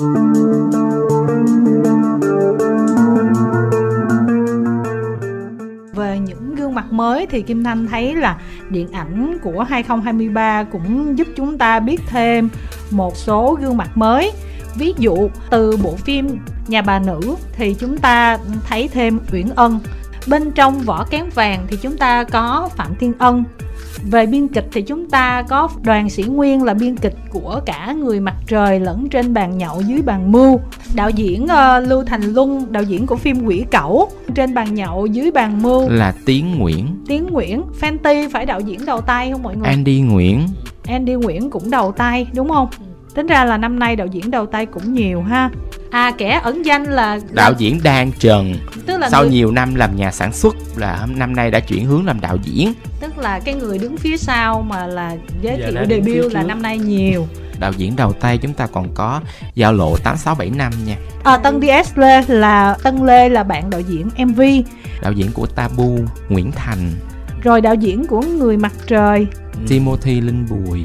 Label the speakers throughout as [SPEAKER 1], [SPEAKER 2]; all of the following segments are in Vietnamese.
[SPEAKER 1] về những gương mặt mới thì Kim Thanh thấy là điện ảnh của 2023 cũng giúp chúng ta biết thêm một số gương mặt mới. Ví dụ từ bộ phim Nhà bà nữ thì chúng ta thấy thêm Uyển Ân. Bên trong vỏ kén vàng thì chúng ta có Phạm Thiên Ân, về biên kịch thì chúng ta có đoàn sĩ nguyên là biên kịch của cả người mặt trời lẫn trên bàn nhậu dưới bàn mưu. Đạo diễn uh, lưu thành luân đạo diễn của phim quỷ cẩu trên bàn nhậu dưới bàn mưu.
[SPEAKER 2] Là tiến nguyễn.
[SPEAKER 1] Tiến nguyễn Fenty phải đạo diễn đầu tay không mọi người?
[SPEAKER 2] Andy nguyễn.
[SPEAKER 1] Andy nguyễn cũng đầu tay đúng không tính ra là năm nay đạo diễn đầu tay cũng nhiều ha. À kẻ ẩn danh là
[SPEAKER 2] đạo diễn đan trần.
[SPEAKER 1] Tức là
[SPEAKER 2] sau
[SPEAKER 1] người,
[SPEAKER 2] nhiều năm làm nhà sản xuất là năm nay đã chuyển hướng làm đạo diễn.
[SPEAKER 1] Tức là cái người đứng phía sau mà là giới
[SPEAKER 3] Giờ
[SPEAKER 1] thiệu
[SPEAKER 3] phía
[SPEAKER 1] debut là
[SPEAKER 3] trước.
[SPEAKER 1] năm nay nhiều.
[SPEAKER 2] Đạo diễn đầu tay chúng ta còn có giao lộ 8675 nha.
[SPEAKER 1] À, Tân DS Lê là Tân Lê là bạn đạo diễn MV
[SPEAKER 2] đạo diễn của Tabu Nguyễn Thành.
[SPEAKER 1] Rồi đạo diễn của người mặt trời.
[SPEAKER 2] Timothy Linh Bùi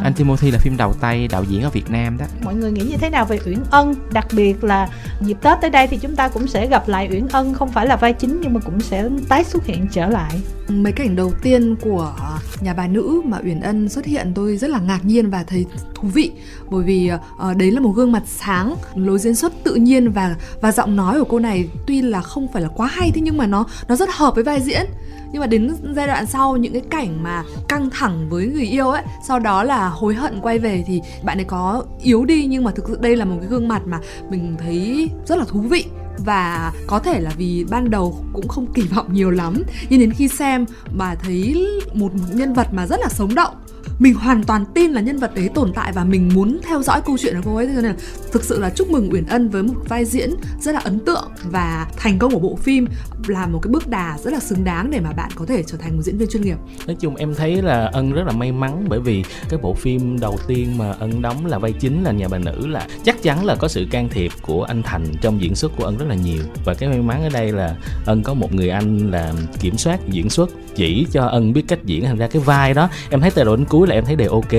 [SPEAKER 1] À.
[SPEAKER 2] anh Timothy là phim đầu tay đạo diễn ở Việt Nam đó.
[SPEAKER 1] Mọi người nghĩ như thế nào về Uyển Ân? Đặc biệt là dịp Tết tới đây thì chúng ta cũng sẽ gặp lại Uyển Ân không phải là vai chính nhưng mà cũng sẽ tái xuất hiện trở lại.
[SPEAKER 4] Mấy cảnh đầu tiên của nhà bà nữ mà Uyển Ân xuất hiện tôi rất là ngạc nhiên và thấy thú vị. Bởi vì uh, đấy là một gương mặt sáng lối diễn xuất tự nhiên và và giọng nói của cô này tuy là không phải là quá hay thế nhưng mà nó nó rất hợp với vai diễn nhưng mà đến giai đoạn sau, những cái cảnh mà căng thẳng với người yêu ấy, sau đó là hối hận quay về thì bạn ấy có yếu đi. Nhưng mà thực sự đây là một cái gương mặt mà mình thấy rất là thú vị. Và có thể là vì ban đầu cũng không kỳ vọng nhiều lắm. Nhưng đến khi xem mà thấy một nhân vật mà rất là sống động mình hoàn toàn tin là nhân vật đấy tồn tại và mình muốn theo dõi câu chuyện của cô ấy. Cho nên là thực sự là chúc mừng Uyển Ân với một vai diễn rất là ấn tượng và thành công của bộ phim, là một cái bước đà rất là xứng đáng để mà bạn có thể trở thành một diễn viên chuyên nghiệp.
[SPEAKER 3] Nói chung em thấy là ân rất là may mắn bởi vì cái bộ phim đầu tiên mà ân đóng là vai chính là nhà bà nữ là chắc chắn là có sự can thiệp của anh thành trong diễn xuất của ân rất là nhiều. Và cái may mắn ở đây là ân có một người anh là kiểm soát diễn xuất chỉ cho ân biết cách diễn thành ra cái vai đó. Em thấy từ đầu đến cuối là em thấy đều ok.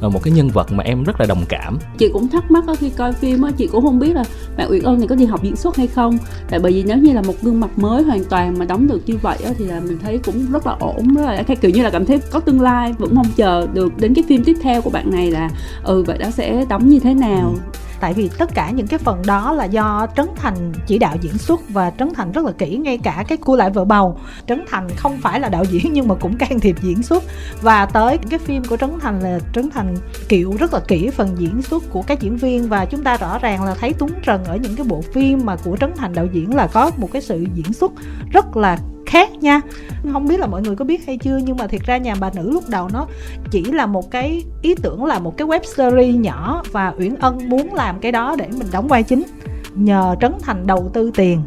[SPEAKER 3] Ờ, một cái nhân vật mà em rất là đồng cảm.
[SPEAKER 5] Chị cũng thắc mắc khi coi phim á, chị cũng không biết là bạn Uyển Ân này có đi học diễn xuất hay không. Tại bởi vì nếu như là một gương mặt mới hoàn toàn mà đóng được như vậy á, thì là mình thấy cũng rất là ổn rất là kiểu như là cảm thấy có tương lai vẫn mong chờ được đến cái phim tiếp theo của bạn này là ừ vậy đó sẽ đóng như thế nào
[SPEAKER 1] tại vì tất cả những cái phần đó là do Trấn Thành chỉ đạo diễn xuất và Trấn Thành rất là kỹ, ngay cả cái cua lại vợ bầu. Trấn Thành không phải là đạo diễn nhưng mà cũng can thiệp diễn xuất. Và tới cái phim của Trấn Thành là Trấn Thành kiểu rất là kỹ phần diễn xuất của các diễn viên và chúng ta rõ ràng là thấy Tuấn Trần ở những cái bộ phim mà của Trấn Thành đạo diễn là có một cái sự diễn xuất rất là khác nha. Không biết là mọi người có biết hay chưa, nhưng mà thiệt ra nhà bà nữ lúc đầu nó chỉ là một cái ý tưởng là một cái web series nhỏ và uyển ân muốn làm cái đó để mình đóng vai chính, nhờ trấn thành đầu tư tiền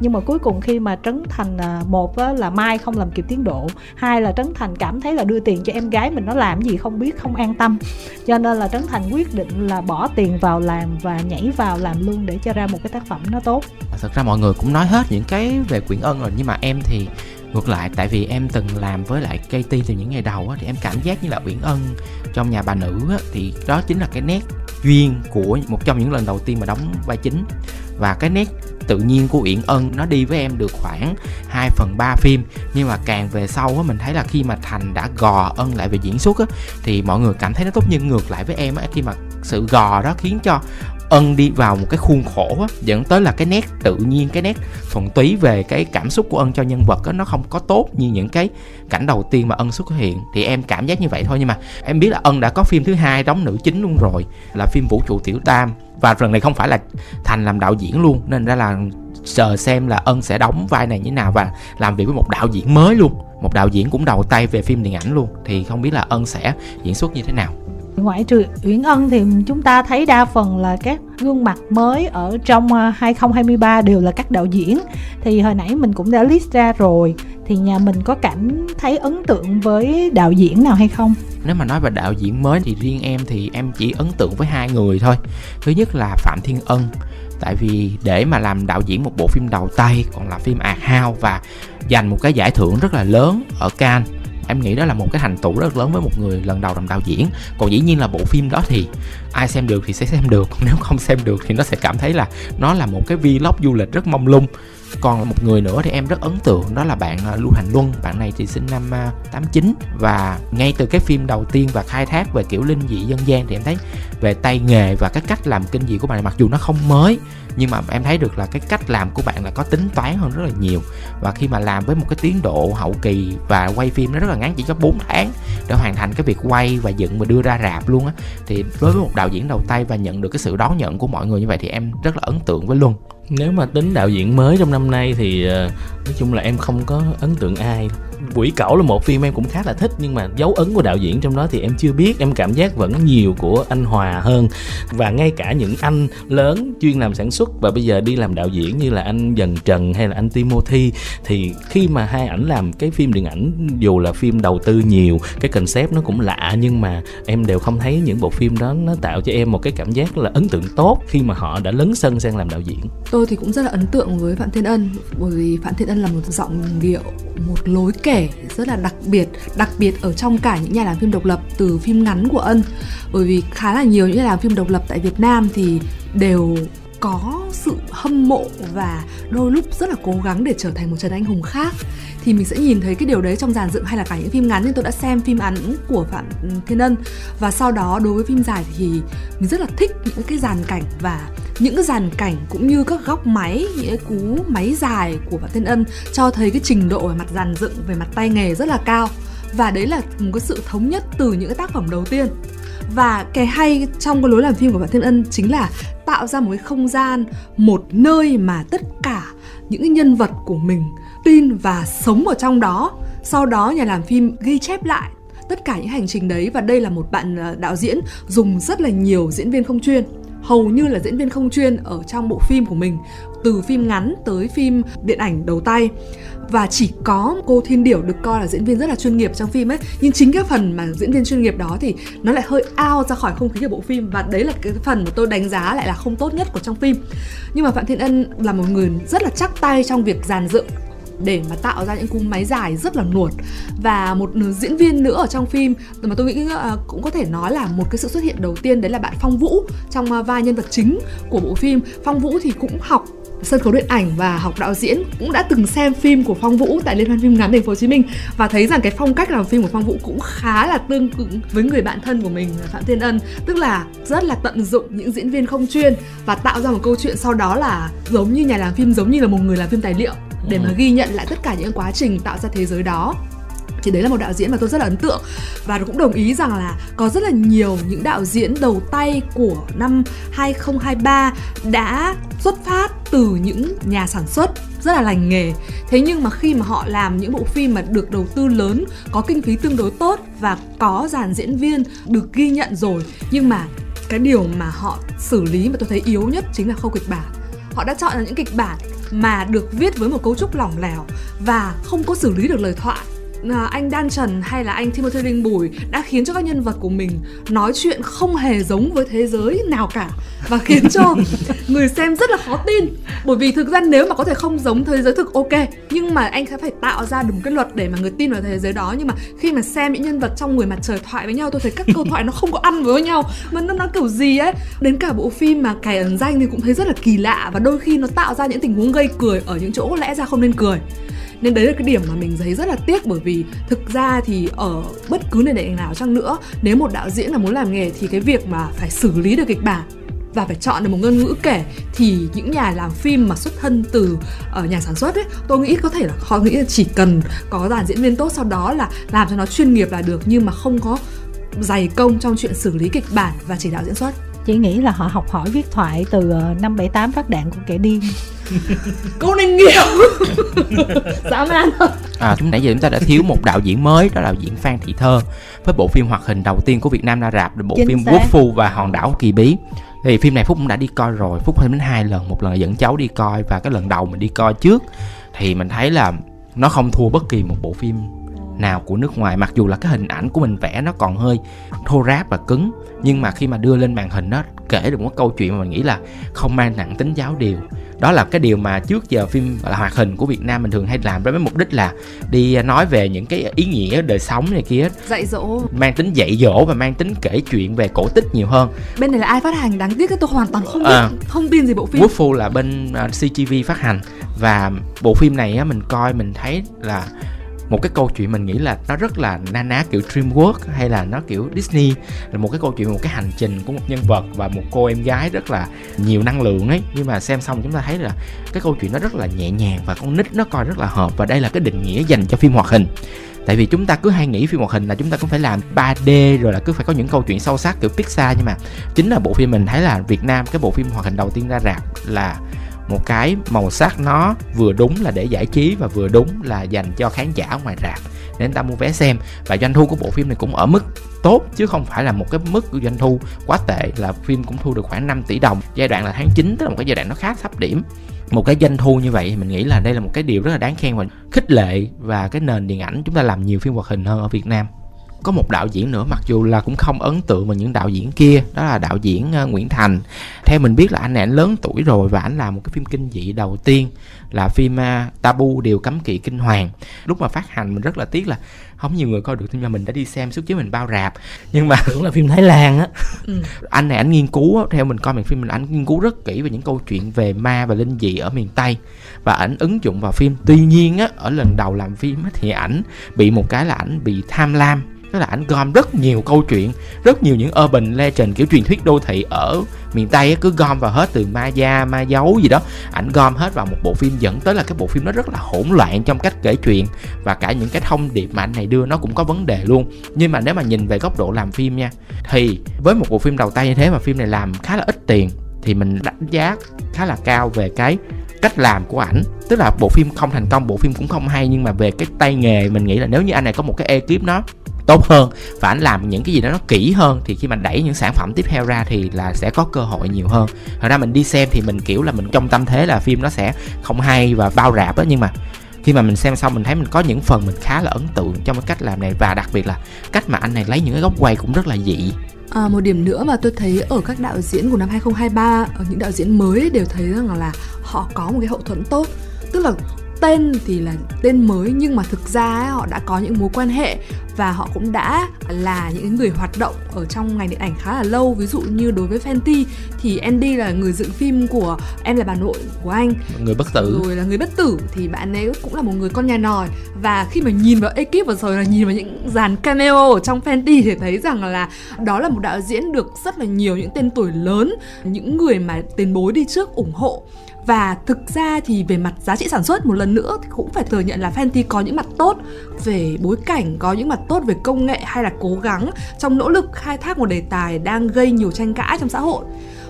[SPEAKER 1] nhưng mà cuối cùng khi mà trấn thành à, một là mai không làm kịp tiến độ hai là trấn thành cảm thấy là đưa tiền cho em gái mình nó làm gì không biết không an tâm. Cho nên là trấn thành quyết định là bỏ tiền vào làm và nhảy vào làm luôn để cho ra một cái tác phẩm nó tốt.
[SPEAKER 2] À, thật ra mọi người cũng nói hết những cái về quyển ân rồi nhưng mà em thì ngược lại tại vì em từng làm với lại KT từ những ngày đầu á, thì em cảm giác như là Uyển Ân trong nhà bà nữ á, thì đó chính là cái nét duyên của một trong những lần đầu tiên mà đóng vai chính. Và cái nét tự nhiên của Uyển Ân, nó đi với em được khoảng 2 phần 3 phim. Nhưng mà càng về sau á, mình thấy là khi mà Thành đã gò Ân lại về diễn xuất á, thì mọi người cảm thấy nó tốt nhưng ngược lại với em á, khi mà sự gò đó khiến cho ân đi vào một cái khuôn khổ á, dẫn tới là cái nét tự nhiên cái nét thuần túy về cái cảm xúc của ân cho nhân vật á, nó không có tốt như những cái cảnh đầu tiên mà ân xuất hiện. Thì em cảm giác như vậy thôi nhưng mà em biết là ân đã có phim thứ hai đóng nữ chính luôn rồi là phim vũ trụ tiểu tam. Và lần này không phải là thành làm đạo diễn luôn nên ra là chờ xem là ân sẽ đóng vai này như thế nào và làm việc với một đạo diễn mới luôn. Một đạo diễn cũng đầu tay về phim điện ảnh luôn. Thì không biết là ân sẽ diễn xuất như thế nào
[SPEAKER 1] ngoại trừ Uyển Ân thì chúng ta thấy đa phần là các gương mặt mới ở trong à, 2023 đều là các đạo diễn. Thì hồi nãy mình cũng đã list ra rồi, thì nhà mình có cảm thấy ấn tượng với đạo diễn nào hay không?
[SPEAKER 2] Nếu mà nói về đạo diễn mới thì riêng em thì em chỉ ấn tượng với hai người thôi. Thứ nhất là phạm thiên ân, tại vì để mà làm đạo diễn một bộ phim đầu tay còn là phim art house và giành một cái giải thưởng rất là lớn ở Cannes em nghĩ đó là một cái thành tựu rất lớn với một người lần đầu làm đạo diễn. Còn dĩ nhiên là bộ phim đó thì ai xem được thì sẽ xem được, còn nếu không xem được thì nó sẽ cảm thấy là nó là một cái vlog du lịch rất mông lung. Còn một người nữa thì em rất ấn tượng, đó là bạn à, Lưu Hành Luân. Bạn này thì sinh năm à, 89 và ngay từ cái phim đầu tiên và khai thác về kiểu linh dị dân gian thì em thấy về tay nghề và cái cách làm kinh dị của bạn này, mặc dù nó không mới nhưng mà em thấy được là cái cách làm của bạn là có tính toán hơn rất là nhiều. Và khi mà làm với một cái tiến độ hậu kỳ và quay phim nó rất là ngắn, chỉ có 4 tháng để hoàn thành cái việc quay và dựng và đưa ra rạp luôn á, thì đối với một đạo diễn đầu tay và nhận được cái sự đón nhận của mọi người như vậy thì em rất là ấn tượng với Luân
[SPEAKER 3] nếu mà tính đạo diễn mới trong năm nay thì ờ, nói chung là em không có ấn tượng ai quỷ cẩu là một phim em cũng khá là thích, nhưng mà dấu ấn của đạo diễn trong đó thì em chưa biết. Em cảm giác vẫn nhiều của anh hòa hơn. Và ngay cả những anh lớn chuyên làm sản xuất và bây giờ đi làm đạo diễn như là anh dần trần hay là anh timothy, thì khi mà hai ảnh làm cái phim điện ảnh, dù là phim đầu tư nhiều, cái concept nó cũng lạ, nhưng mà em đều không thấy những bộ phim đó nó tạo cho em một cái cảm giác là ấn tượng tốt khi mà họ đã lấn sân sang làm đạo diễn.
[SPEAKER 4] Tôi thì cũng rất là ấn tượng với phạm thiên ân, bởi vì phạm thiên ân là một giọng điệu, một lối kể, rất là đặc biệt đặc biệt ở trong cả những nhà làm phim độc lập từ phim ngắn của ân. Bởi vì khá là nhiều những nhà làm phim độc lập tại việt nam thì đều có sự hâm mộ và đôi lúc rất là cố gắng để trở thành một trần anh hùng khác. Thì mình sẽ nhìn thấy cái điều đấy trong dàn dựng hay là cả những phim ngắn, nhưng tôi đã xem phim ngắn của phạm thiên ân. Và sau đó đối với phim dài thì mình rất là thích những cái dàn cảnh và những cái dàn cảnh cũng như các góc máy những cái cú máy dài của bản thiên ân cho thấy cái trình độ về mặt dàn dựng về mặt tay nghề rất là cao. Và đấy là một cái sự thống nhất từ những cái tác phẩm đầu tiên. Và cái hay trong cái lối làm phim của bản Thiên Ân chính là tạo ra một cái không gian, một nơi mà tất cả những cái nhân vật của mình tin và sống ở trong đó. Sau đó nhà làm phim ghi chép lại tất cả những hành trình đấy và đây là một bạn ờ, đạo diễn dùng rất là nhiều diễn viên không chuyên hầu như là diễn viên không chuyên ở trong bộ phim của mình, từ phim ngắn tới phim điện ảnh đầu tay. Và chỉ có cô Thiên Điểu được coi là diễn viên rất là chuyên nghiệp trong phim ấy. Nhưng chính cái phần mà diễn viên chuyên nghiệp đó thì nó lại hơi ao ra khỏi không khí của bộ phim. Và đấy là cái phần mà tôi đánh giá lại là không tốt nhất của trong phim. Nhưng mà Phạm Thiên Ân là một người rất là chắc tay trong việc dàn dựng để mà tạo ra những cú máy dài rất là nuột. Và một diễn viên nữa ở trong phim, mà tôi nghĩ ờ, cũng có thể nói là một cái sự xuất hiện đầu tiên đấy là bạn Phong Vũ trong ờ, vai nhân vật chính của bộ phim. Phong Vũ thì cũng học sân khấu điện ảnh và học đạo diễn, cũng đã từng xem phim của Phong Vũ tại Liên hoan phim ngắn Thành phố Hồ Chí Minh. Và thấy rằng cái phong cách làm phim của Phong Vũ cũng khá là tương cứng với người bạn thân của mình, Phạm Thiên Ân. Tức là rất là tận dụng những diễn viên không chuyên và tạo ra một câu chuyện sau đó là giống như nhà làm phim, giống như là một người làm phim tài liệu để mà ghi nhận lại tất cả những quá trình tạo ra thế giới đó. Thì đấy là một đạo diễn mà tôi rất là ấn tượng. Và cũng đồng ý rằng là có rất là nhiều những đạo diễn đầu tay của năm 2023 đã xuất phát từ những nhà sản xuất rất là lành nghề. Thế nhưng mà khi mà họ làm những bộ phim mà được đầu tư lớn có kinh phí tương đối tốt và có dàn diễn viên được ghi nhận rồi nhưng mà cái điều mà họ xử lý mà tôi thấy yếu nhất chính là khâu kịch bản. Họ đã chọn là những kịch bản mà được viết với một cấu trúc lỏng lẻo và không có xử lý được lời thoại anh Đan Trần hay là anh Timothy Đinh Bùi đã khiến cho các nhân vật của mình nói chuyện không hề giống với thế giới nào cả và khiến cho người xem rất là khó tin. Bởi vì thực ra nếu mà có thể không giống thế giới thực ok nhưng mà anh sẽ phải tạo ra được một cái luật để mà người tin vào thế giới đó. Nhưng mà khi mà xem những nhân vật trong người mặt trời thoại với nhau tôi thấy các câu thoại nó không có ăn với nhau mà nó nó kiểu gì ấy. Đến cả bộ phim mà cải ẩn danh thì cũng thấy rất là kỳ lạ và đôi khi nó tạo ra những tình huống gây cười ở những chỗ lẽ ra không nên cười nên đấy là cái điểm mà mình thấy rất là tiếc bởi vì thực ra thì ở bất cứ nền điện ảnh nào chăng nữa, nếu một đạo diễn là muốn làm nghề thì cái việc mà phải xử lý được kịch bản và phải chọn được một ngôn ngữ kể thì những nhà làm phim mà xuất thân từ ở nhà sản xuất ấy, tôi nghĩ có thể là họ nghĩ là chỉ cần có dàn diễn viên tốt sau đó là làm cho nó chuyên nghiệp là được, nhưng mà không có dày công trong chuyện xử lý kịch bản và chỉ đạo diễn xuất
[SPEAKER 1] chị nghĩ là họ học hỏi viết thoại từ ờ, năm bảy tám phát đạn của kẻ điên.
[SPEAKER 4] Cô nên nhiều dã man
[SPEAKER 2] à chúng nãy giờ chúng ta đã thiếu một đạo diễn mới đó là đạo diễn phan thị thơ với bộ phim hoạt hình đầu tiên của việt nam ra rạp là bộ Chính phim quốc phu và hòn đảo kỳ bí. Thì phim này phúc cũng đã đi coi rồi phúc thêm đến hai lần một lần là dẫn cháu đi coi và cái lần đầu mình đi coi trước. Thì mình thấy là nó không thua bất kỳ một bộ phim nào của nước ngoài. Mặc dù là cái hình ảnh của mình vẽ nó còn hơi thô ráp và cứng nhưng mà khi mà đưa lên màn hình nó kể được một câu chuyện mà mình nghĩ là không mang nặng tính giáo điều. Đó là cái điều mà trước giờ phim là hoạt hình của Việt Nam mình thường hay làm với mục đích là đi nói về những cái ý nghĩa đời sống này kia.
[SPEAKER 4] Dạy dỗ.
[SPEAKER 2] Mang tính dạy dỗ và mang tính kể chuyện về cổ tích nhiều hơn.
[SPEAKER 4] Bên này là ai phát hành đáng tiếc cái tôi hoàn toàn không biết. À, thông tin gì bộ phim?
[SPEAKER 2] Woodful là bên à, CGV phát hành. Và bộ phim này á mình coi mình thấy là một cái câu chuyện mình nghĩ là nó rất là na ná kiểu DreamWorks hay là nó kiểu Disney. Là một cái câu chuyện, một cái hành trình của một nhân vật và một cô em gái rất là nhiều năng lượng ấy. Nhưng mà xem xong chúng ta thấy là cái câu chuyện nó rất là nhẹ nhàng và con nít nó coi rất là hợp. Và đây là cái định nghĩa dành cho phim hoạt hình. Tại vì chúng ta cứ hay nghĩ phim hoạt hình là chúng ta cũng phải làm 3D rồi là cứ phải có những câu chuyện sâu sắc kiểu Pixar. Nhưng mà chính là bộ phim mình thấy là Việt Nam, cái bộ phim hoạt hình đầu tiên ra rạp là một cái màu sắc nó vừa đúng là để giải trí và vừa đúng là dành cho khán giả ngoài rạp. Nên ta mua vé xem. Và doanh thu của bộ phim này cũng ở mức tốt, chứ không phải là một cái mức doanh thu quá tệ, là phim cũng thu được khoảng 5 tỷ đồng. Giai đoạn là tháng 9 tức là một cái giai đoạn nó khá sắp điểm. Một cái doanh thu như vậy mình nghĩ là đây là một cái điều rất là đáng khen và khích lệ và cái nền điện ảnh chúng ta làm nhiều phim hoạt hình hơn ở Việt Nam có một đạo diễn nữa mặc dù là cũng không ấn tượng bằng những đạo diễn kia đó là đạo diễn uh, Nguyễn Thành. Theo mình biết là anh này anh lớn tuổi rồi và anh làm một cái phim kinh dị đầu tiên là phim uh, Tabu điều cấm kỵ kinh hoàng. Lúc mà phát hành mình rất là tiếc là không nhiều người coi được nhưng mà mình đã đi xem suốt chiếu mình bao rạp. Nhưng mà
[SPEAKER 3] cũng là phim Thái Lan á.
[SPEAKER 2] Ừ. anh này anh nghiên cứu theo mình coi mình phim mình anh nghiên cứu rất kỹ về những câu chuyện về ma và linh dị ở miền Tây. Và ảnh ứng dụng vào phim. Tuy nhiên á ở lần đầu làm phim á, thì ảnh bị một cái là ảnh bị tham lam tức là ảnh gom rất nhiều câu chuyện, rất nhiều những urban legend, kiểu truyền thuyết đô thị ở miền tây cứ gom vào hết từ ma gia ma dấu gì đó. Ảnh gom hết vào một bộ phim dẫn tới là cái bộ phim nó rất là hỗn loạn trong cách kể chuyện và cả những cái thông điệp mà anh này đưa nó cũng có vấn đề luôn. Nhưng mà nếu mà nhìn về góc độ làm phim nha, thì với một bộ phim đầu tay như thế mà phim này làm khá là ít tiền, thì mình đánh giá khá là cao về cái cách làm của ảnh. Tức là bộ phim không thành công, bộ phim cũng không hay, nhưng mà về cái tay nghề mình nghĩ là nếu như anh này có một cái ekip nó tốt hơn và anh làm những cái gì đó nó kỹ hơn thì khi mà đẩy những sản phẩm tiếp theo ra thì là sẽ có cơ hội nhiều hơn. Thật ra mình đi xem thì mình kiểu là mình trong tâm thế là phim nó sẽ không hay và bao rạp á nhưng mà khi mà mình xem xong mình thấy mình có những phần mình khá là ấn tượng trong cái cách làm này và đặc biệt là cách mà anh này lấy những cái góc quay cũng rất là dị.
[SPEAKER 4] À, một điểm nữa mà tôi thấy ở các đạo diễn của năm 2023 ở những đạo diễn mới đều thấy rằng là họ có một cái hậu thuẫn tốt. Tức là tên thì là tên mới nhưng mà thực ra ấy, họ đã có những mối quan hệ và họ cũng đã là những người hoạt động ở trong ngành điện ảnh khá là lâu. Ví dụ như đối với Fenty thì Andy là người dựng phim của em là bà nội của anh.
[SPEAKER 2] Người bất tử.
[SPEAKER 4] Rồi là người bất tử thì bạn ấy cũng là một người con nhà nòi. Và khi mà nhìn vào ekip và rồi là nhìn vào những dàn cameo ở trong Fenty thì thấy rằng là đó là một đạo diễn được rất là nhiều những tên tuổi lớn những người mà tiền bối đi trước ủng hộ và thực ra thì về mặt giá trị sản xuất một lần nữa thì cũng phải thừa nhận là Fenty có những mặt tốt về bối cảnh có những mặt tốt về công nghệ hay là cố gắng trong nỗ lực khai thác một đề tài đang gây nhiều tranh cãi trong xã hội.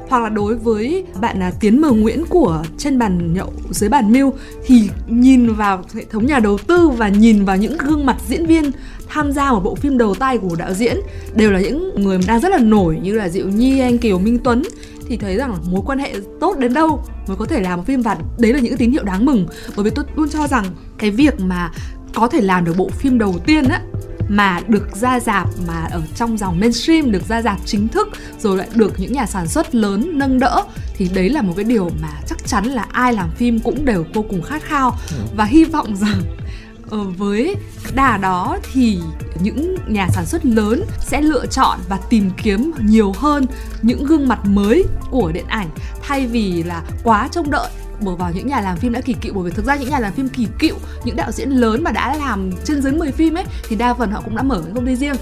[SPEAKER 4] Hoặc là đối với bạn là Tiến Mờ Nguyễn của trên bàn nhậu dưới bàn mưu thì nhìn vào hệ thống nhà đầu tư và nhìn vào những gương mặt diễn viên tham gia một bộ phim đầu tay của đạo diễn đều là những người đang rất là nổi như là Diệu Nhi, anh Kiều Minh Tuấn thì thấy rằng mối quan hệ tốt đến đâu mới có thể làm một phim và đấy là những tín hiệu đáng mừng. Bởi vì tôi luôn cho rằng cái việc mà có thể làm được bộ phim đầu tiên á mà được ra dạp mà ở trong dòng mainstream được ra dạp chính thức rồi lại được những nhà sản xuất lớn nâng đỡ thì đấy là một cái điều mà chắc chắn là ai làm phim cũng đều vô cùng khát khao. Ừ. và hy vọng rằng ờ, với đà đó thì những nhà sản xuất lớn sẽ lựa chọn và tìm kiếm nhiều hơn những gương mặt mới của điện ảnh thay vì là quá trông đợi bổ vào những nhà làm phim đã kỳ cựu. Bởi vì thực ra những nhà làm phim kỳ cựu những đạo diễn lớn mà đã làm trên dưới 10 phim ấy thì đa phần họ cũng đã mở những công ty riêng.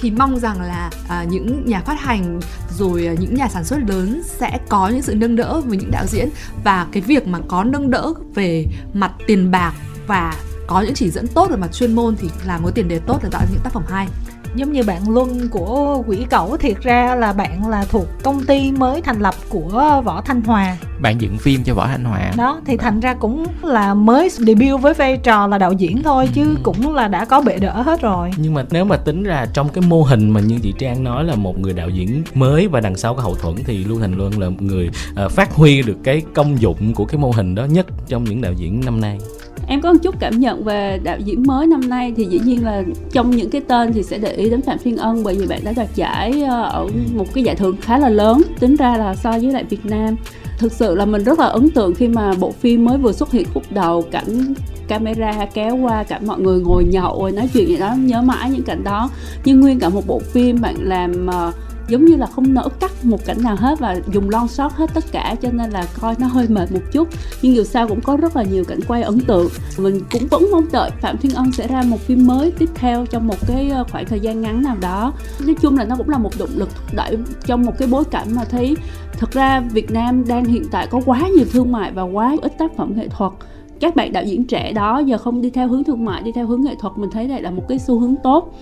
[SPEAKER 4] Thì mong rằng là à, những nhà phát hành rồi à, những nhà sản xuất lớn sẽ có những sự nâng đỡ với những đạo diễn. Và cái việc mà có nâng đỡ về mặt tiền bạc và có những chỉ dẫn tốt về mặt chuyên môn thì làm có tiền đề tốt để tạo những tác phẩm hay.
[SPEAKER 1] Giống như bạn Luân của Quỷ Cẩu thiệt ra là bạn là thuộc công ty mới thành lập của Võ Thanh Hòa.
[SPEAKER 2] Bạn dựng phim cho Võ Thanh Hòa.
[SPEAKER 1] Đó thì thành ra cũng là mới debut với vai trò là đạo diễn thôi chứ ừ. cũng là đã có bệ đỡ hết rồi.
[SPEAKER 3] Nhưng mà nếu mà tính ra trong cái mô hình mà như chị Trang nói là một người đạo diễn mới và đằng sau có hậu thuẫn thì Lưu Thành Luân là một người uh, phát huy được cái công dụng của cái mô hình đó nhất trong những đạo diễn năm nay
[SPEAKER 5] em có một chút cảm nhận về đạo diễn mới năm nay thì dĩ nhiên là trong những cái tên thì sẽ để ý đến phạm thiên ân bởi vì bạn đã đoạt giải ờ, ở một cái giải thưởng khá là lớn tính ra là so với lại việt nam. Thực sự là mình rất là ấn tượng khi mà bộ phim mới vừa xuất hiện khúc đầu cảnh camera kéo qua cả mọi người ngồi nhậu rồi nói chuyện gì đó nhớ mãi những cảnh đó. Nhưng nguyên cả một bộ phim bạn làm uh, giống như là không nỡ cắt một cảnh nào hết và dùng lon shot hết tất cả, cho nên là coi nó hơi mệt một chút. Nhưng dù sao cũng có rất là nhiều cảnh quay ấn tượng. Mình cũng vẫn mong đợi phạm thiên ân sẽ ra một phim mới tiếp theo trong một cái ờ, khoảng thời gian ngắn nào đó. Nói chung là nó cũng là một động lực thúc đẩy trong một cái bối cảnh mà thấy thật ra việt nam đang hiện tại có quá nhiều thương mại và quá ít tác phẩm nghệ thuật. Các bạn đạo diễn trẻ đó giờ không đi theo hướng thương mại, đi theo hướng nghệ thuật, mình thấy đây là một cái xu hướng tốt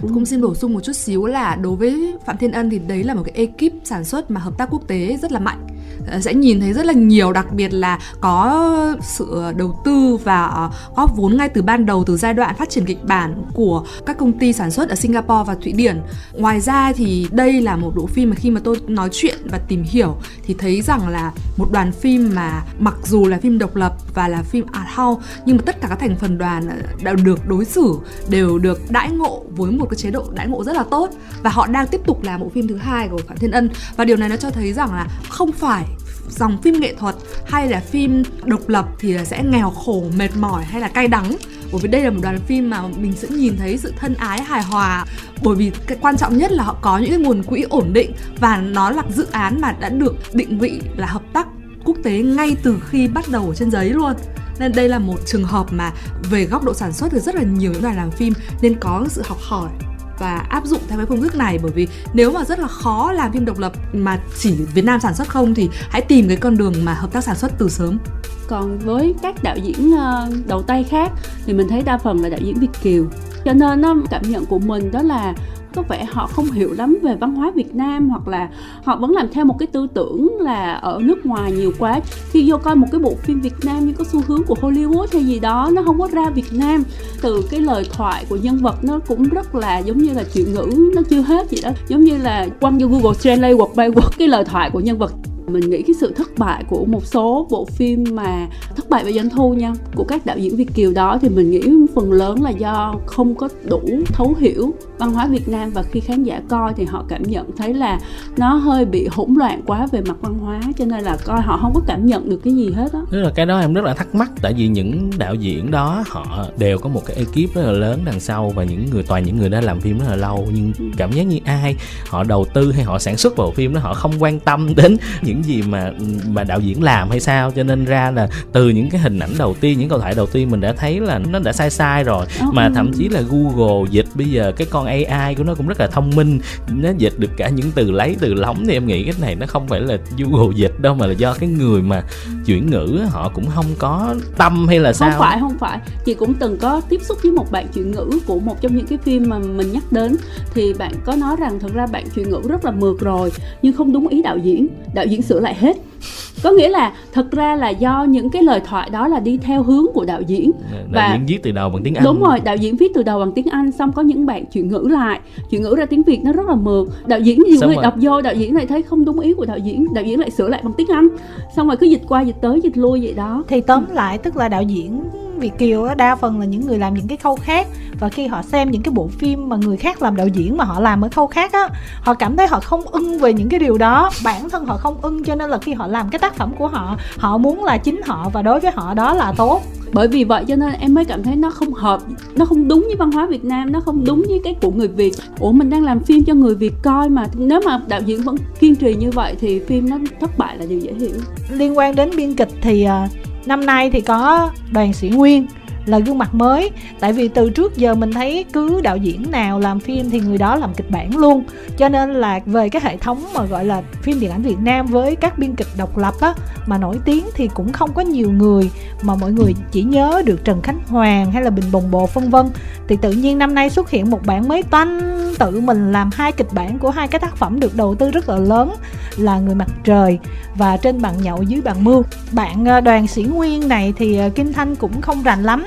[SPEAKER 4] cũng xin bổ sung một chút xíu là đối với phạm thiên ân thì đấy là một cái ekip sản xuất mà hợp tác quốc tế rất là mạnh Ờ, sẽ nhìn thấy rất là nhiều, đặc biệt là có sự đầu tư và ờ, góp vốn ngay từ ban đầu từ giai đoạn phát triển kịch bản của các công ty sản xuất ở Singapore và Thụy Điển. Ngoài ra thì đây là một bộ phim mà khi mà tôi nói chuyện và tìm hiểu thì thấy rằng là một đoàn phim mà mặc dù là phim độc lập và là phim art house, nhưng mà tất cả các thành phần đoàn ờ, đã được đối xử, đều được đãi ngộ với một một cái chế độ đãi ngộ rất là tốt và họ đang tiếp tục làm bộ phim thứ hai của Phạm Thiên Ân và điều này nó cho thấy rằng là không phải dòng phim nghệ thuật hay là phim độc lập thì sẽ nghèo khổ, mệt mỏi hay là cay đắng. Bởi vì đây là một đoàn phim mà mình sẽ nhìn thấy sự thân ái, hài hòa. Bởi vì cái quan trọng nhất là họ có những cái nguồn quỹ ổn định và nó là dự án mà đã được định vị là hợp tác quốc tế ngay từ khi bắt đầu ở trên giấy luôn. Nên đây là một trường hợp mà về góc độ sản xuất thì rất là nhiều những đoàn làm phim nên có sự học hỏi và áp dụng theo cái phương thức này. Bởi vì nếu mà rất là khó làm phim độc lập mà chỉ Việt Nam sản xuất không thì hãy tìm cái con đường mà hợp tác sản xuất từ sớm.
[SPEAKER 5] Còn với các đạo diễn ờ, đầu tay khác thì mình thấy đa phần là đạo diễn Việt kiều. Cho nên cảm nhận của mình đó là có vẻ họ không hiểu lắm về văn hóa Việt Nam hoặc là họ vẫn làm theo một cái tư tưởng là ở nước ngoài nhiều quá. Khi vô coi một cái bộ phim Việt Nam như có xu hướng của Hollywood hay gì đó, nó không có ra Việt Nam, từ cái lời thoại của nhân vật nó cũng rất là giống như là chuyện ngữ, nó chưa hết gì đó. Giống như là quăng vô Google Translate hoặc bay quật cái lời thoại của nhân vật. Mình nghĩ cái sự thất bại của một số bộ phim mà thất bại về doanh thu nha, của các đạo diễn Việt kiều đó, thì mình nghĩ phần lớn là do không có đủ thấu hiểu văn hóa Việt Nam và khi khán giả coi thì họ cảm nhận thấy là nó hơi bị hỗn loạn quá về mặt văn hóa cho nên là coi họ không có cảm nhận được cái gì hết á.
[SPEAKER 3] Tức là cái đó em rất là thắc mắc tại vì những đạo diễn đó họ đều có một cái ekip rất là lớn đằng sau và những người toàn những người đã làm phim rất là lâu nhưng ừ. cảm giác như ai họ đầu tư hay họ sản xuất bộ phim đó họ không quan tâm đến những gì mà mà đạo diễn làm hay sao cho nên ra là từ những cái hình ảnh đầu tiên những câu thoại đầu tiên mình đã thấy là nó đã sai sai rồi ừ. mà thậm chí là Google dịch bây giờ cái con con AI của nó cũng rất là thông minh. Nó dịch được cả những từ lấy từ lóng thì em nghĩ cái này nó không phải là Google dịch đâu mà là do cái người mà chuyển ngữ họ cũng không có tâm hay là sao?
[SPEAKER 5] không phải không phải. Chị cũng từng có tiếp xúc với một bạn chuyển ngữ của một trong những cái phim mà mình nhắc đến. Thì bạn có nói rằng thật ra bạn chuyển ngữ rất là mượt rồi nhưng không đúng ý đạo diễn. Đạo diễn sửa lại hết có nghĩa là thật ra là do những cái lời thoại đó là đi theo hướng của đạo diễn.
[SPEAKER 3] Đạo và diễn viết từ đầu bằng tiếng anh.
[SPEAKER 5] Đúng rồi đạo diễn viết từ đầu bằng tiếng anh xong có những bạn chuyển ngữ lại. Chuyển ngữ ra tiếng việt nó rất là mượt. Đạo diễn nhiều người đọc vô đạo diễn lại thấy không đúng ý của đạo diễn. Đạo diễn lại sửa lại bằng tiếng anh. Xong rồi cứ dịch qua dịch tới dịch lui vậy đó.
[SPEAKER 1] Thì tóm lại tức là đạo diễn Việt Kiều á, đa phần là những người làm những cái khâu khác. Và khi họ xem những cái bộ phim mà người khác làm đạo diễn mà họ làm ở khâu khác á họ cảm thấy họ không ưng về những cái điều đó. Bản thân họ không ưng cho nên là khi họ làm cái tác phẩm của họ họ muốn là chính họ và đối với họ đó là tốt.
[SPEAKER 5] Bởi vì vậy cho nên em mới cảm thấy nó không hợp nó không đúng với văn hóa việt nam nó không đúng với cái của người việt. Ủa mình đang làm phim cho người việt coi mà nếu mà đạo diễn vẫn kiên trì như vậy thì phim nó thất bại là điều dễ hiểu.
[SPEAKER 1] Liên quan đến biên kịch thì uh, năm nay thì có đoàn sĩ nguyên là gương mặt mới. Tại vì từ trước giờ mình thấy cứ đạo diễn nào làm phim thì người đó làm kịch bản luôn. Cho nên là về cái hệ thống mà gọi là phim điện ảnh Việt Nam với các biên kịch độc lập á, mà nổi tiếng thì cũng không có nhiều người mà mọi người chỉ nhớ được Trần Khánh Hoàng hay là Bình Bồng Bộ vân vân. Thì tự nhiên năm nay xuất hiện một bản mới toanh tự mình làm hai kịch bản của hai cái tác phẩm được đầu tư rất là lớn, là người mặt trời và trên bàn nhậu dưới bàn mưu bạn à, đoàn sĩ nguyên này thì à, kim thanh cũng không rành lắm.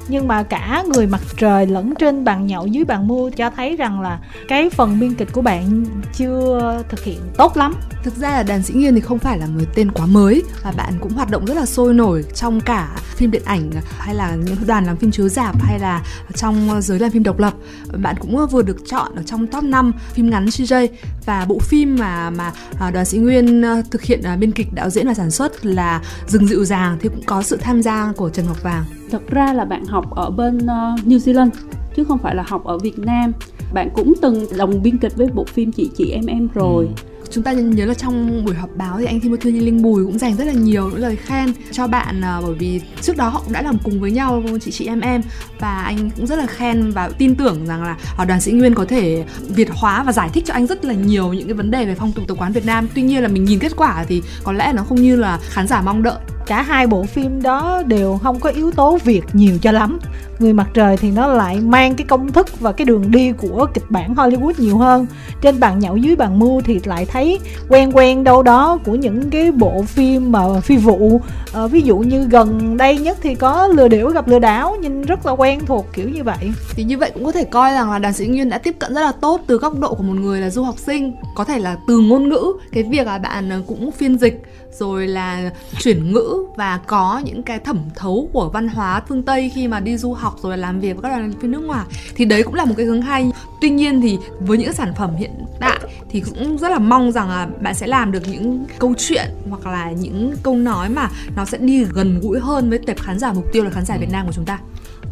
[SPEAKER 1] nhưng mà cả người mặt trời lẫn trên bàn nhậu dưới bàn mua cho thấy rằng là cái phần biên kịch của bạn chưa thực hiện tốt lắm
[SPEAKER 4] Thực ra là đàn sĩ Nghiên thì không phải là người tên quá mới và bạn cũng hoạt động rất là sôi nổi trong cả phim điện ảnh hay là những đoàn làm phim chiếu rạp hay là trong giới làm phim độc lập. Bạn cũng vừa được chọn ở trong top 5 phim ngắn CJ và bộ phim mà mà à, đoàn sĩ Nguyên à, thực hiện à, biên kịch, đạo diễn và sản xuất là Rừng dịu dàng thì cũng có sự tham gia của Trần Ngọc Vàng.
[SPEAKER 5] Thật ra là bạn học ở bên uh, New Zealand chứ không phải là học ở Việt Nam. Bạn cũng từng đồng biên kịch với bộ phim Chị chị em em rồi. Ừ
[SPEAKER 4] chúng ta nhớ là trong buổi họp báo thì anh Timothy Như Linh Bùi cũng dành rất là nhiều những lời khen cho bạn à, bởi vì trước đó họ cũng đã làm cùng với nhau, chị chị em em, và anh cũng rất là khen và tin tưởng rằng là à, đoàn sĩ Nguyên có thể việt hóa và giải thích cho anh rất là nhiều những cái vấn đề về phong tục tập quán Việt Nam. Tuy nhiên là mình nhìn kết quả thì có lẽ nó không như là khán giả mong đợi.
[SPEAKER 1] Cả hai bộ phim đó đều không có yếu tố việt nhiều cho lắm người mặt trời thì nó lại mang cái công thức và cái đường đi của kịch bản hollywood nhiều hơn. Trên bàn nhậu dưới bàn mưu thì lại thấy quen quen đâu đó của những cái bộ phim mà phi vụ. À, ví dụ như gần đây nhất thì có lừa đảo gặp lừa đảo nhìn rất là quen thuộc kiểu như vậy.
[SPEAKER 4] Thì như vậy cũng có thể coi rằng là đàn sĩ nguyên đã tiếp cận rất là tốt từ góc độ của một người là du học sinh. Có thể là từ ngôn ngữ cái việc là bạn ờ, cũng phiên dịch rồi là chuyển ngữ và có những cái thẩm thấu của văn hóa phương Tây khi mà đi du học rồi làm việc với các đoàn phim nước ngoài. Thì đấy cũng là một cái hướng hay. Tuy nhiên thì với những sản phẩm hiện tại thì cũng rất là mong rằng là bạn sẽ làm được những câu chuyện hoặc là những câu nói mà nó sẽ đi gần gũi hơn với tệp khán giả mục tiêu là khán giả Việt Nam của chúng ta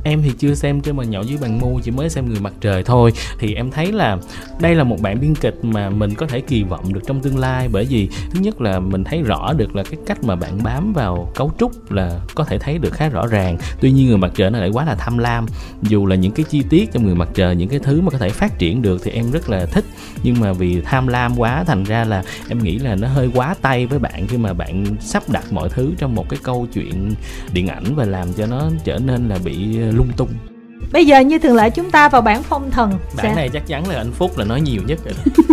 [SPEAKER 3] em thì chưa xem trên màn nhậu dưới bàn mu, chỉ mới xem người mặt trời thôi. Thì em thấy là đây là một bản biên kịch mà mình có thể kỳ vọng được trong tương lai. Bởi vì thứ nhất là mình thấy rõ được là cái cách mà bạn bám vào cấu trúc là có thể thấy được khá rõ ràng. Tuy nhiên người mặt trời nó lại quá là tham lam. Dù là những cái chi tiết trong người mặt trời, những cái thứ mà có thể phát triển được thì em rất là thích. Nhưng mà vì tham lam quá, thành ra là em nghĩ là nó hơi quá tay với bạn khi mà bạn sắp đặt mọi thứ trong một cái câu chuyện điện ảnh và làm cho nó trở nên là bị lung tung
[SPEAKER 1] Bây giờ như thường lệ chúng ta vào bản phong thần
[SPEAKER 3] Bản sẽ... này chắc chắn là anh Phúc là nói nhiều nhất rồi đó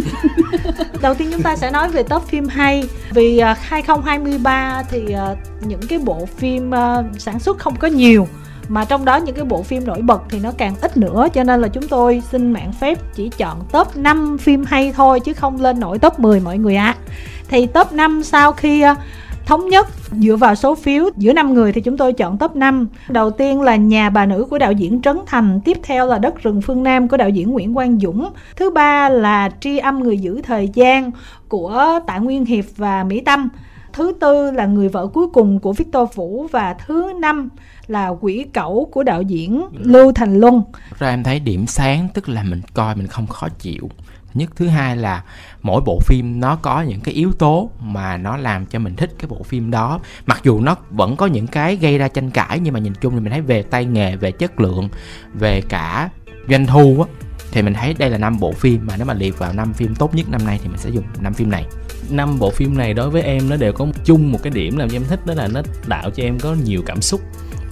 [SPEAKER 1] Đầu tiên chúng ta sẽ nói về top phim hay Vì uh, 2023 thì uh, những cái bộ phim uh, sản xuất không có nhiều mà trong đó những cái bộ phim nổi bật thì nó càng ít nữa cho nên là chúng tôi xin mạng phép chỉ chọn top 5 phim hay thôi chứ không lên nổi top 10 mọi người ạ. À. Thì top 5 sau khi thống nhất dựa vào số phiếu giữa năm người thì chúng tôi chọn top 5 đầu tiên là nhà bà nữ của đạo diễn Trấn Thành, tiếp theo là đất rừng phương Nam của đạo diễn Nguyễn Quang Dũng. Thứ ba là tri âm người giữ thời gian của Tạ Nguyên Hiệp và Mỹ Tâm. Thứ tư là người vợ cuối cùng của Victor Vũ và thứ năm là quỷ cẩu của đạo diễn Lưu Thành Luân.
[SPEAKER 2] Ra em thấy điểm sáng, tức là mình coi mình không khó chịu nhất thứ hai là mỗi bộ phim nó có những cái yếu tố mà nó làm cho mình thích cái bộ phim đó. Mặc dù nó vẫn có những cái gây ra tranh cãi, nhưng mà nhìn chung thì mình thấy về tay nghề, về chất lượng, về cả doanh thu á, thì mình thấy đây là năm bộ phim mà nếu mà liệt vào năm phim tốt nhất năm nay thì mình sẽ dùng năm phim này.
[SPEAKER 3] Năm bộ phim này đối với em nó đều có chung một cái điểm làm cho em thích, đó là nó tạo cho em có nhiều cảm xúc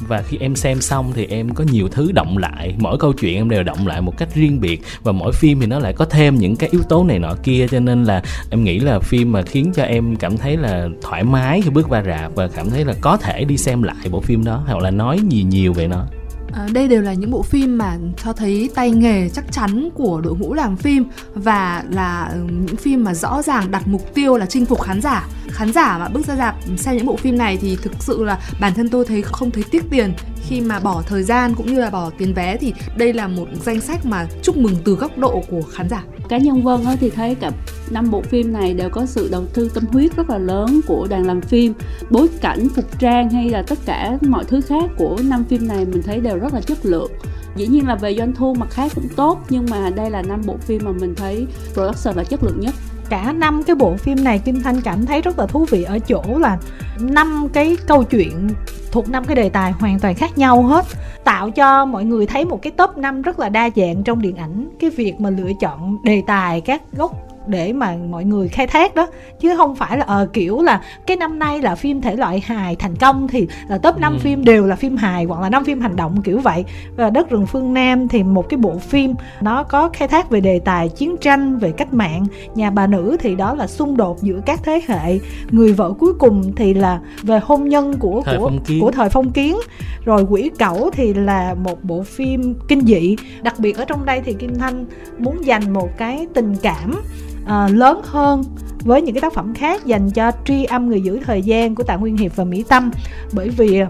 [SPEAKER 3] và khi em xem xong thì em có nhiều thứ động lại. Mỗi câu chuyện em đều động lại một cách riêng biệt. Và mỗi phim thì nó lại có thêm những cái yếu tố này nọ kia. Cho nên là em nghĩ là phim mà khiến cho em cảm thấy là thoải mái khi bước qua rạp và cảm thấy là có thể đi xem lại bộ phim đó, hoặc là nói gì nhiều về nó.
[SPEAKER 4] À, đây đều là những bộ phim mà cho thấy tay nghề chắc chắn của đội ngũ làm phim và là ừ, những phim mà rõ ràng đặt mục tiêu là chinh phục khán giả. Khán giả mà bước ra dạp xem những bộ phim này thì thực sự là bản thân tôi thấy không thấy tiếc tiền. Khi mà bỏ thời gian cũng như là bỏ tiền vé thì đây là một danh sách mà chúc mừng từ góc độ của khán giả
[SPEAKER 5] cá nhân vân thì thấy cả năm bộ phim này đều có sự đầu tư tâm huyết rất là lớn của đoàn làm phim. Bối cảnh, phục trang hay là tất cả mọi thứ khác của năm phim này mình thấy đều rất là chất lượng. Dĩ nhiên là về doanh thu mặt khác cũng tốt, nhưng mà đây là năm bộ phim mà mình thấy production là chất lượng nhất.
[SPEAKER 1] Cả năm cái bộ phim này Kim Thanh cảm thấy rất là thú vị ở chỗ là năm cái câu chuyện thuộc năm cái đề tài hoàn toàn khác nhau hết, tạo cho mọi người thấy một cái top 5 rất là đa dạng trong điện ảnh. Cái việc mà lựa chọn đề tài các góc để mà mọi người khai thác đó. Chứ không phải là ờ kiểu là cái năm nay là phim thể loại hài thành công thì là top 5
[SPEAKER 3] Ừ.
[SPEAKER 1] phim đều là phim hài hoặc là năm phim hành động kiểu vậy. Và đất rừng phương nam thì một cái bộ phim nó có khai thác về đề tài chiến tranh về cách mạng. Nhà bà nữ thì đó là xung đột giữa các thế hệ. Người vợ cuối cùng thì là về hôn nhân của
[SPEAKER 3] Thời
[SPEAKER 1] của của thời phong kiến. Rồi quỷ cẩu thì là một bộ phim kinh dị. Đặc biệt ở trong đây thì kim thanh muốn dành một cái tình cảm à, lớn hơn với những cái tác phẩm khác dành cho tri âm người giữ thời gian của tạ nguyên hiệp và mỹ tâm. Bởi vì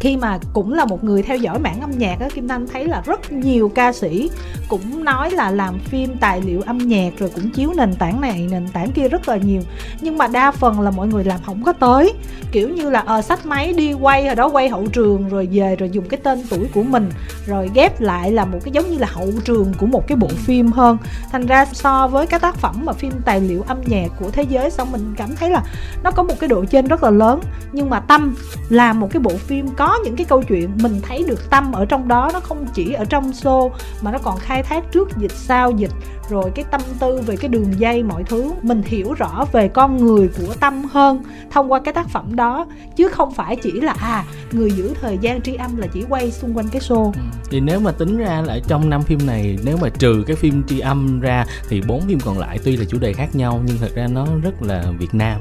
[SPEAKER 1] khi mà cũng là một người theo dõi mảng âm nhạc á, kim thanh thấy là rất nhiều ca sĩ cũng nói là làm phim tài liệu âm nhạc rồi cũng chiếu nền tảng này, nền tảng kia rất là nhiều. Nhưng mà đa phần là mọi người làm không có tới. Kiểu như là ờ sách máy đi quay rồi đó quay hậu trường rồi về rồi dùng cái tên tuổi của mình, rồi ghép lại là một cái giống như là hậu trường của một cái bộ phim hơn. Thành ra so với các tác phẩm mà phim tài liệu âm nhạc của thế giới xong mình cảm thấy là nó có một cái độ trên rất là lớn. Nhưng mà tâm làm một cái bộ phim có có những cái câu chuyện mình thấy được tâm ở trong đó, nó không chỉ ở trong show mà nó còn khai thác trước dịch, sau dịch rồi cái tâm tư về cái đường dây mọi thứ mình hiểu rõ về con người của tâm hơn thông qua cái tác phẩm đó. Chứ không phải chỉ là à người giữ thời gian tri âm là chỉ quay xung quanh cái show.
[SPEAKER 3] Thì nếu mà tính ra là ở trong năm phim này nếu mà trừ cái phim tri âm ra thì bốn phim còn lại tuy là chủ đề khác nhau nhưng thật ra nó rất là Việt Nam.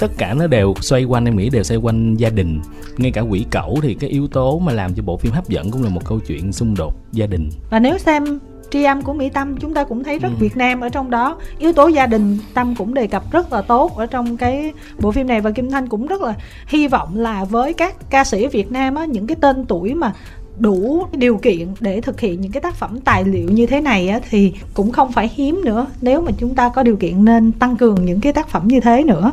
[SPEAKER 3] Tất cả nó đều xoay quanh em nghĩ đều xoay quanh gia đình. Ngay cả quỷ cẩu thì cái yếu tố mà làm cho bộ phim hấp dẫn cũng là một câu chuyện xung đột gia đình.
[SPEAKER 1] Và nếu xem tri âm của mỹ tâm chúng ta cũng thấy rất
[SPEAKER 3] Ừ.
[SPEAKER 1] việt nam ở trong đó. Yếu tố gia đình tâm cũng đề cập rất là tốt ở trong cái bộ phim này. Và kim thanh cũng rất là hy vọng là với các ca sĩ việt nam á những cái tên tuổi mà đủ điều kiện để thực hiện những cái tác phẩm tài liệu như thế này á, thì cũng không phải hiếm nữa. Nếu mà chúng ta có điều kiện nên tăng cường những cái tác phẩm như thế nữa